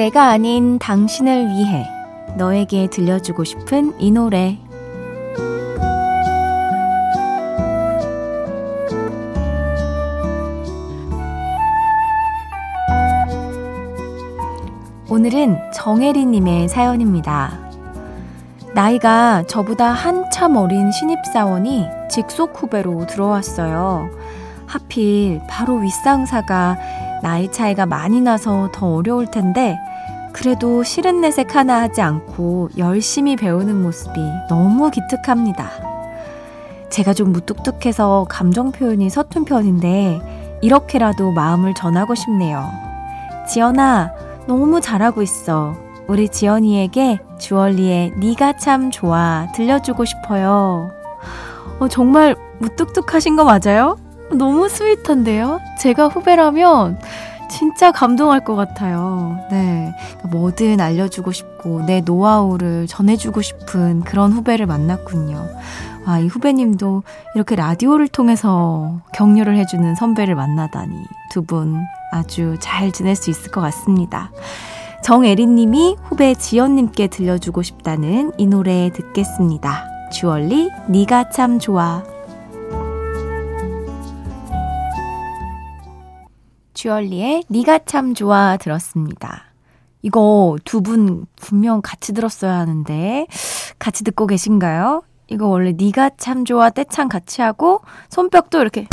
내가 아닌 당신을 위해 너에게 들려주고 싶은 이 노래. 오늘은 정혜리님의 사연입니다. 나이가 저보다 한참 어린 신입사원이 직속 후배로 들어왔어요. 하필 바로 윗상사가 나이 차이가 많이 나서 더 어려울 텐데, 그래도 싫은 내색 하나 하지 않고 열심히 배우는 모습이 너무 기특합니다. 제가 좀 무뚝뚝해서 감정 표현이 서툰 편인데, 이렇게라도 마음을 전하고 싶네요. 지연아, 너무 잘하고 있어. 우리 지연이에게 주얼리의 네가 참 좋아 들려주고 싶어요. 어, 정말 무뚝뚝하신 거 맞아요? 너무 sweet한데요? 제가 후배라면 진짜 감동할 것 같아요. 네. 뭐든 알려주고 싶고, 내 노하우를 전해주고 싶은 그런 후배를 만났군요. 와, 이 후배님도 이렇게 라디오를 통해서 격려를 해주는 선배를 만나다니 두 분 아주 잘 지낼 수 있을 것 같습니다. 정애리님이 후배 지연님께 들려주고 싶다는 이 노래 듣겠습니다. 주얼리, 네가 참 좋아. 주얼리의 네가 참 좋아 들었습니다. 이거 두 분 분명 같이 들었어야 하는데 같이 듣고 계신가요? 이거 원래 네가 참 좋아 떼창 같이 하고 손뼉도 이렇게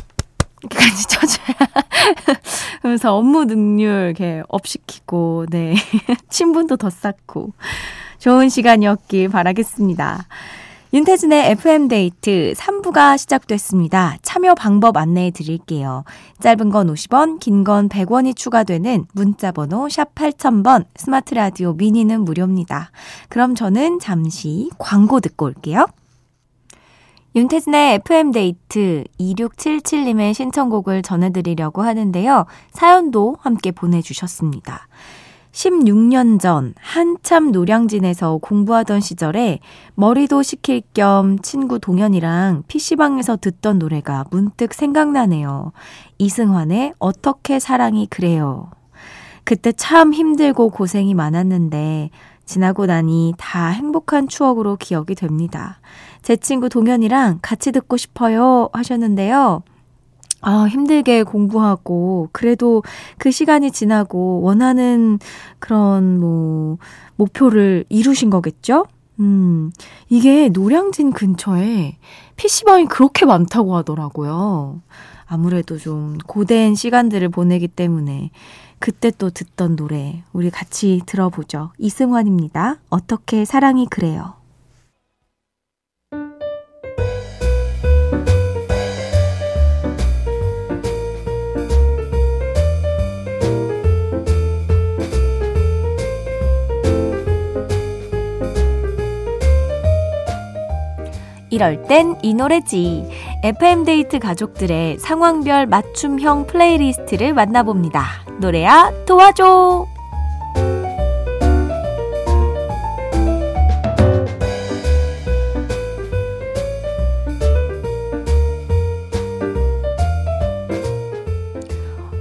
이렇게 같이 쳐줘야 그러면서 업무 능률 이렇게 업시키고 네 친분도 더 쌓고 좋은 시간이었길 바라겠습니다. 윤태진의 FM데이트 3부가 시작됐습니다. 참여 방법 안내해 드릴게요. 짧은 건 50원, 긴 건 100원이 추가되는 문자번호 샵 8000번, 스마트 라디오 미니는 무료입니다. 그럼 저는 잠시 광고 듣고 올게요. 윤태진의 FM데이트 2677님의 신청곡을 전해드리려고 하는데요. 사연도 함께 보내주셨습니다. 16년 전 한참 노량진에서 공부하던 시절에 머리도 식힐 겸 친구 동현이랑 PC방에서 듣던 노래가 문득 생각나네요. 이승환의 어떻게 사랑이 그래요. 그때 참 힘들고 고생이 많았는데 지나고 나니 다 행복한 추억으로 기억이 됩니다. 제 친구 동현이랑 같이 듣고 싶어요 하셨는데요. 아, 힘들게 공부하고, 그래도 그 시간이 지나고 원하는 그런 뭐, 목표를 이루신 거겠죠? 음, 이게 노량진 근처에 PC방이 그렇게 많다고 하더라고요. 아무래도 좀 고된 시간들을 보내기 때문에 그때 또 듣던 노래, 우리 같이 들어보죠. 이승환입니다. 어떻게 사랑이 그래요. 이럴 땐 이 노래지. FM데이트 가족들의 상황별 맞춤형 playlist를 만나봅니다. 노래야 도와줘!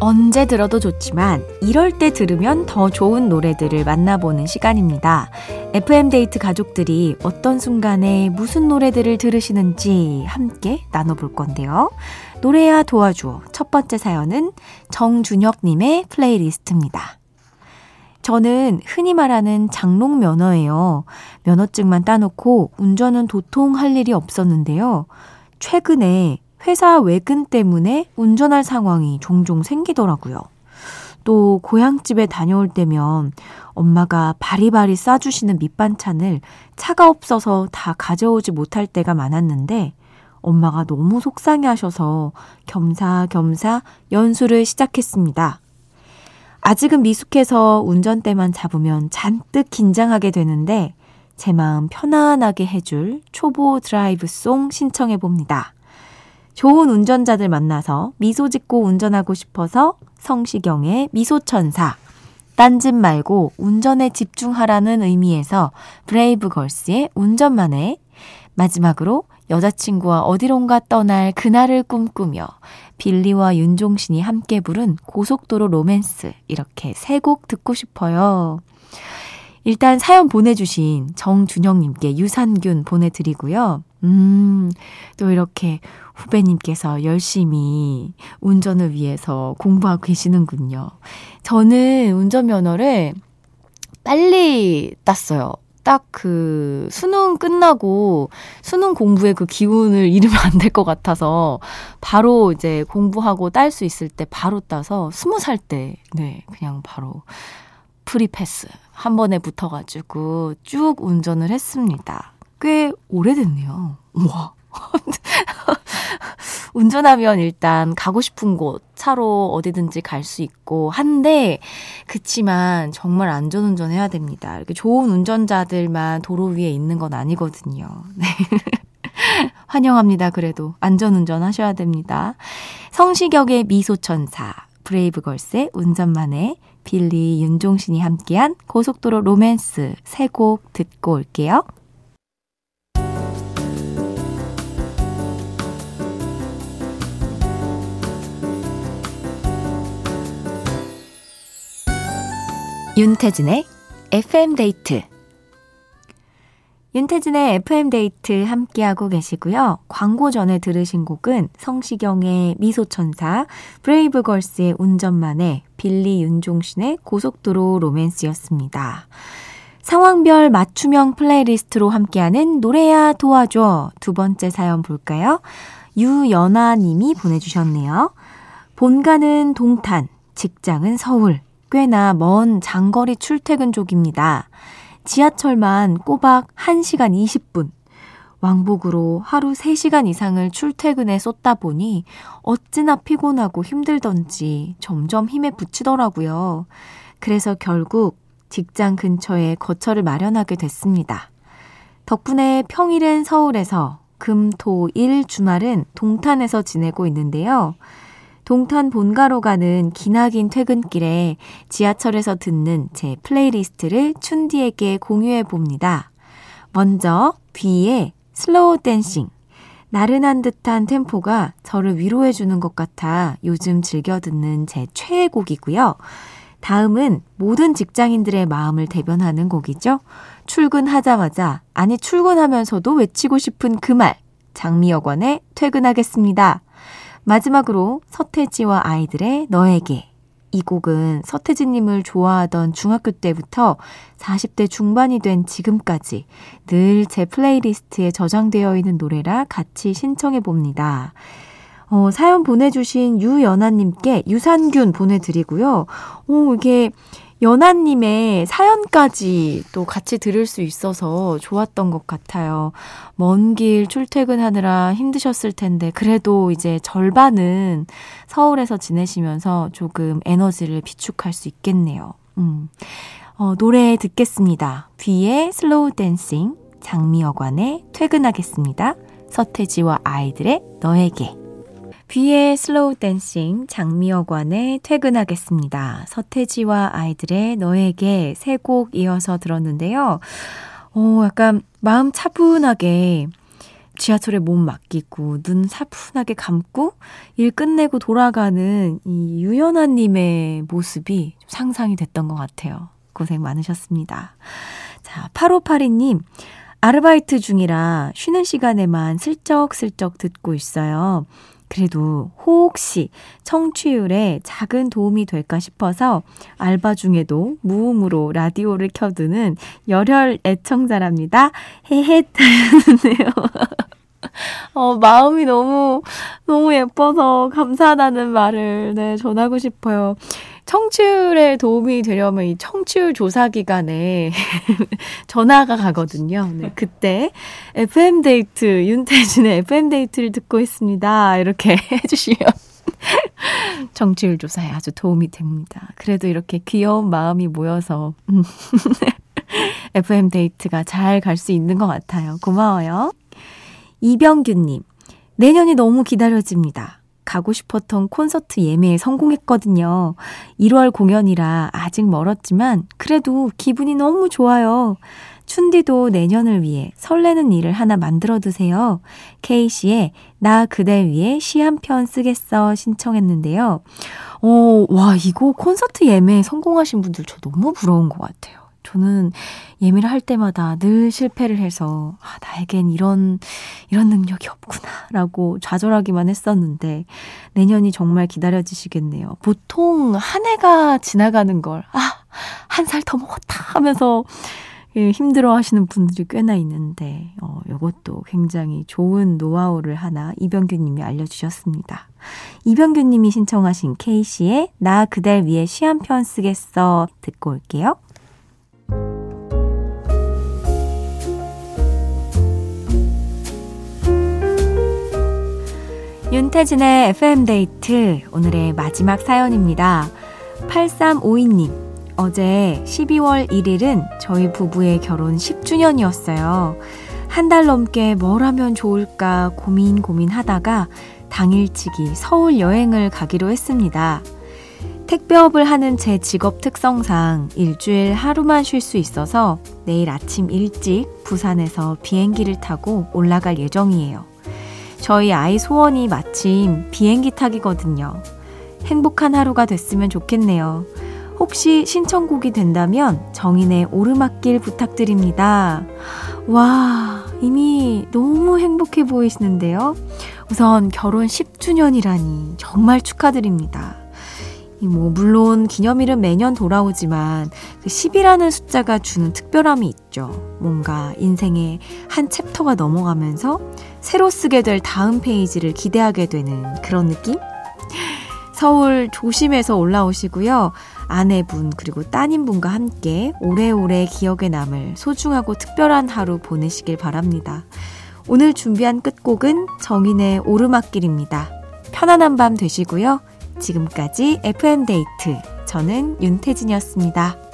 언제 들어도 좋지만 이럴 때 들으면 더 좋은 노래들을 만나보는 시간입니다. FM데이트 가족들이 어떤 순간에 무슨 노래들을 들으시는지 함께 나눠볼 건데요. 노래야 도와줘. 첫 번째 사연은 정준혁님의 플레이리스트입니다. 저는 흔히 말하는 장롱 면허예요. 면허증만 따놓고 운전은 도통 할 일이 없었는데요. 최근에 회사 외근 때문에 운전할 상황이 종종 생기더라고요. 또 고향집에 다녀올 때면 엄마가 바리바리 싸주시는 밑반찬을 차가 없어서 다 가져오지 못할 때가 많았는데 엄마가 너무 속상해 하셔서 겸사겸사 연수를 시작했습니다. 아직은 미숙해서 운전대만 잡으면 잔뜩 긴장하게 되는데 제 마음 편안하게 해줄 초보 드라이브 송 신청해 봅니다. 좋은 운전자들 만나서 미소 짓고 운전하고 싶어서 성시경의 미소천사. 딴짓 말고 운전에 집중하라는 의미에서 브레이브걸스의 운전만 해. 마지막으로 여자친구와 어디론가 떠날 그날을 꿈꾸며 빌리와 윤종신이 함께 부른 고속도로 로맨스 이렇게 세 곡 듣고 싶어요. 일단 사연 보내주신 정준영님께 유산균 보내드리고요. 음, 또 이렇게 후배님께서 열심히 운전을 위해서 공부하고 계시는군요. 저는 운전면허를 빨리 땄어요. 딱 그 수능 끝나고 수능 공부에 그 기운을 잃으면 안 될 것 같아서 바로 이제 공부하고 딸 수 있을 때 바로 따서 스무 살 때, 네, 그냥 바로 free pass 한 번에 붙어가지고 쭉 운전을 했습니다. 꽤 오래됐네요. 와. 운전하면 일단 가고 싶은 곳 차로 어디든지 갈 수 있고 한데 그치만 정말 안전운전 해야 됩니다. 이렇게 좋은 운전자들만 도로 위에 있는 건 아니거든요. 네. 환영합니다. 그래도 안전운전 하셔야 됩니다. 성시경의 미소천사, 브레이브걸스의 운전만해, 빌리 윤종신이 함께한 고속도로 로맨스 세 곡 듣고 올게요. 윤태진의 FM데이트 윤태진의 FM데이트 함께하고 계시고요. 광고 전에 들으신 곡은 성시경의 미소천사, 브레이브걸스의 운전만 해, 빌리 윤종신의 고속도로 로맨스였습니다. 상황별 맞춤형 playlist로 함께하는 노래야 도와줘. 두 번째 사연 볼까요? 유연아 님이 보내주셨네요. 본가는 동탄, 직장은 서울. 꽤나 먼 장거리 출퇴근족입니다. 지하철만 꼬박 1시간 20분. 왕복으로 하루 3시간 이상을 출퇴근에 쏟다 보니 어찌나 피곤하고 힘들던지 점점 힘에 부치더라고요. 그래서 결국 직장 근처에 거처를 마련하게 됐습니다. 덕분에 평일엔 서울에서 금, 토, 일, 주말은 동탄에서 지내고 있는데요. 동탄 본가로 가는 기나긴 퇴근길에 지하철에서 듣는 제 playlist를 윤디에게 공유해 봅니다. 먼저 뷔의 Slow Dancing. 나른한 듯한 템포가 저를 위로해 주는 것 같아 요즘 즐겨 듣는 제 최애 곡이고요. 다음은 모든 직장인들의 마음을 대변하는 곡이죠. 출근하자마자, 아니 출근하면서도 외치고 싶은 그 말. 장미여관의 퇴근하겠습니다. 마지막으로 서태지와 아이들의 너에게. 이 곡은 서태지님을 좋아하던 중학교 때부터 40대 중반이 된 지금까지 늘 제 playlist에 저장되어 있는 노래라 같이 신청해 봅니다. 어, 사연 보내주신 유연아님께 유산균 보내드리고요. 오, 이게 연아님의 사연까지 또 같이 들을 수 있어서 좋았던 것 같아요. 먼 길 출퇴근하느라 힘드셨을 텐데, 그래도 이제 절반은 서울에서 지내시면서 조금 에너지를 비축할 수 있겠네요. 음. 어, 노래 듣겠습니다. 뷔의 Slow Dancing, 장미여관의 퇴근하겠습니다. 서태지와 아이들의 너에게. 뷔의 Slow Dancing, 장미여관의 퇴근하겠습니다. 서태지와 아이들의 너에게 세 곡 이어서 들었는데요. 어, 약간 마음 차분하게 지하철에 몸 맡기고 눈 사뿐하게 감고 일 끝내고 돌아가는 이 유연아님의 모습이 상상이 됐던 것 같아요. 고생 많으셨습니다. 자, 8582님. 아르바이트 중이라 쉬는 시간에만 슬쩍슬쩍 듣고 있어요. 그래도 혹시 청취율에 작은 도움이 될까 싶어서 알바 중에도 무음으로 라디오를 켜두는 열혈 애청자랍니다. 헤헷 하는데요. 어, 마음이 너무, 너무 예뻐서 감사하다는 말을, 네, 전하고 싶어요. 청취율에 도움이 되려면 이 청취율 조사 기간에 전화가 가거든요. 네, 그때 FM데이트, 윤태진의 FM데이트를 듣고 있습니다. 이렇게 해주시면 청취율 조사에 아주 도움이 됩니다. 그래도 이렇게 귀여운 마음이 모여서 FM데이트가 잘 갈 수 있는 것 같아요. 고마워요. 이병규님, 내년이 너무 기다려집니다. 가고 싶었던 콘서트 예매에 성공했거든요. 1월 공연이라 아직 멀었지만 그래도 기분이 너무 좋아요. 춘디도 내년을 위해 설레는 일을 하나 만들어 두세요. K씨의 나 그댈 위해 시 한 편 쓰겠어 신청했는데요. 어, 와, 이거 콘서트 예매에 성공하신 분들 저 너무 부러운 것 같아요. 저는 예매를 할 때마다 늘 실패를 해서, 아, 나에겐 이런, 이런 능력이 없구나, 라고 좌절하기만 했었는데, 내년이 정말 기다려지시겠네요. 보통 한 해가 지나가는 걸, 아, 한 살 더 먹었다 하면서, 예, 힘들어 하시는 분들이 꽤나 있는데, 어, 요것도 굉장히 좋은 노하우를 하나 이병규 님이 알려주셨습니다. 이병규 님이 신청하신 K씨의 나 그댈 위해 시 한 편 쓰겠어 듣고 올게요. 윤태진의 FM데이트 오늘의 마지막 사연입니다. 8352님 어제 12월 1일은 저희 부부의 결혼 10주년이었어요. 한 달 넘게 뭘 하면 좋을까 고민 고민하다가 당일치기 서울 여행을 가기로 했습니다. 택배업을 하는 제 직업 특성상 일주일 하루만 쉴 수 있어서 내일 아침 일찍 부산에서 비행기를 타고 올라갈 예정이에요. 저희 아이 소원이 마침 비행기 타기거든요. 행복한 하루가 됐으면 좋겠네요. 혹시 신청곡이 된다면 정인의 오르막길 부탁드립니다. 와, 이미 너무 행복해 보이시는데요. 우선 결혼 10주년이라니 정말 축하드립니다. 뭐 물론 기념일은 매년 돌아오지만 그 10이라는 숫자가 주는 특별함이 있죠. 뭔가 인생의 한 챕터가 넘어가면서 새로 쓰게 될 다음 페이지를 기대하게 되는 그런 느낌? 서울 조심해서 올라오시고요. 아내분 그리고 따님분과 함께 오래오래 기억에 남을 소중하고 특별한 하루 보내시길 바랍니다. 오늘 준비한 끝곡은 정인의 오르막길입니다. 편안한 밤 되시고요. 지금까지 FM데이트. 저는 윤태진이었습니다.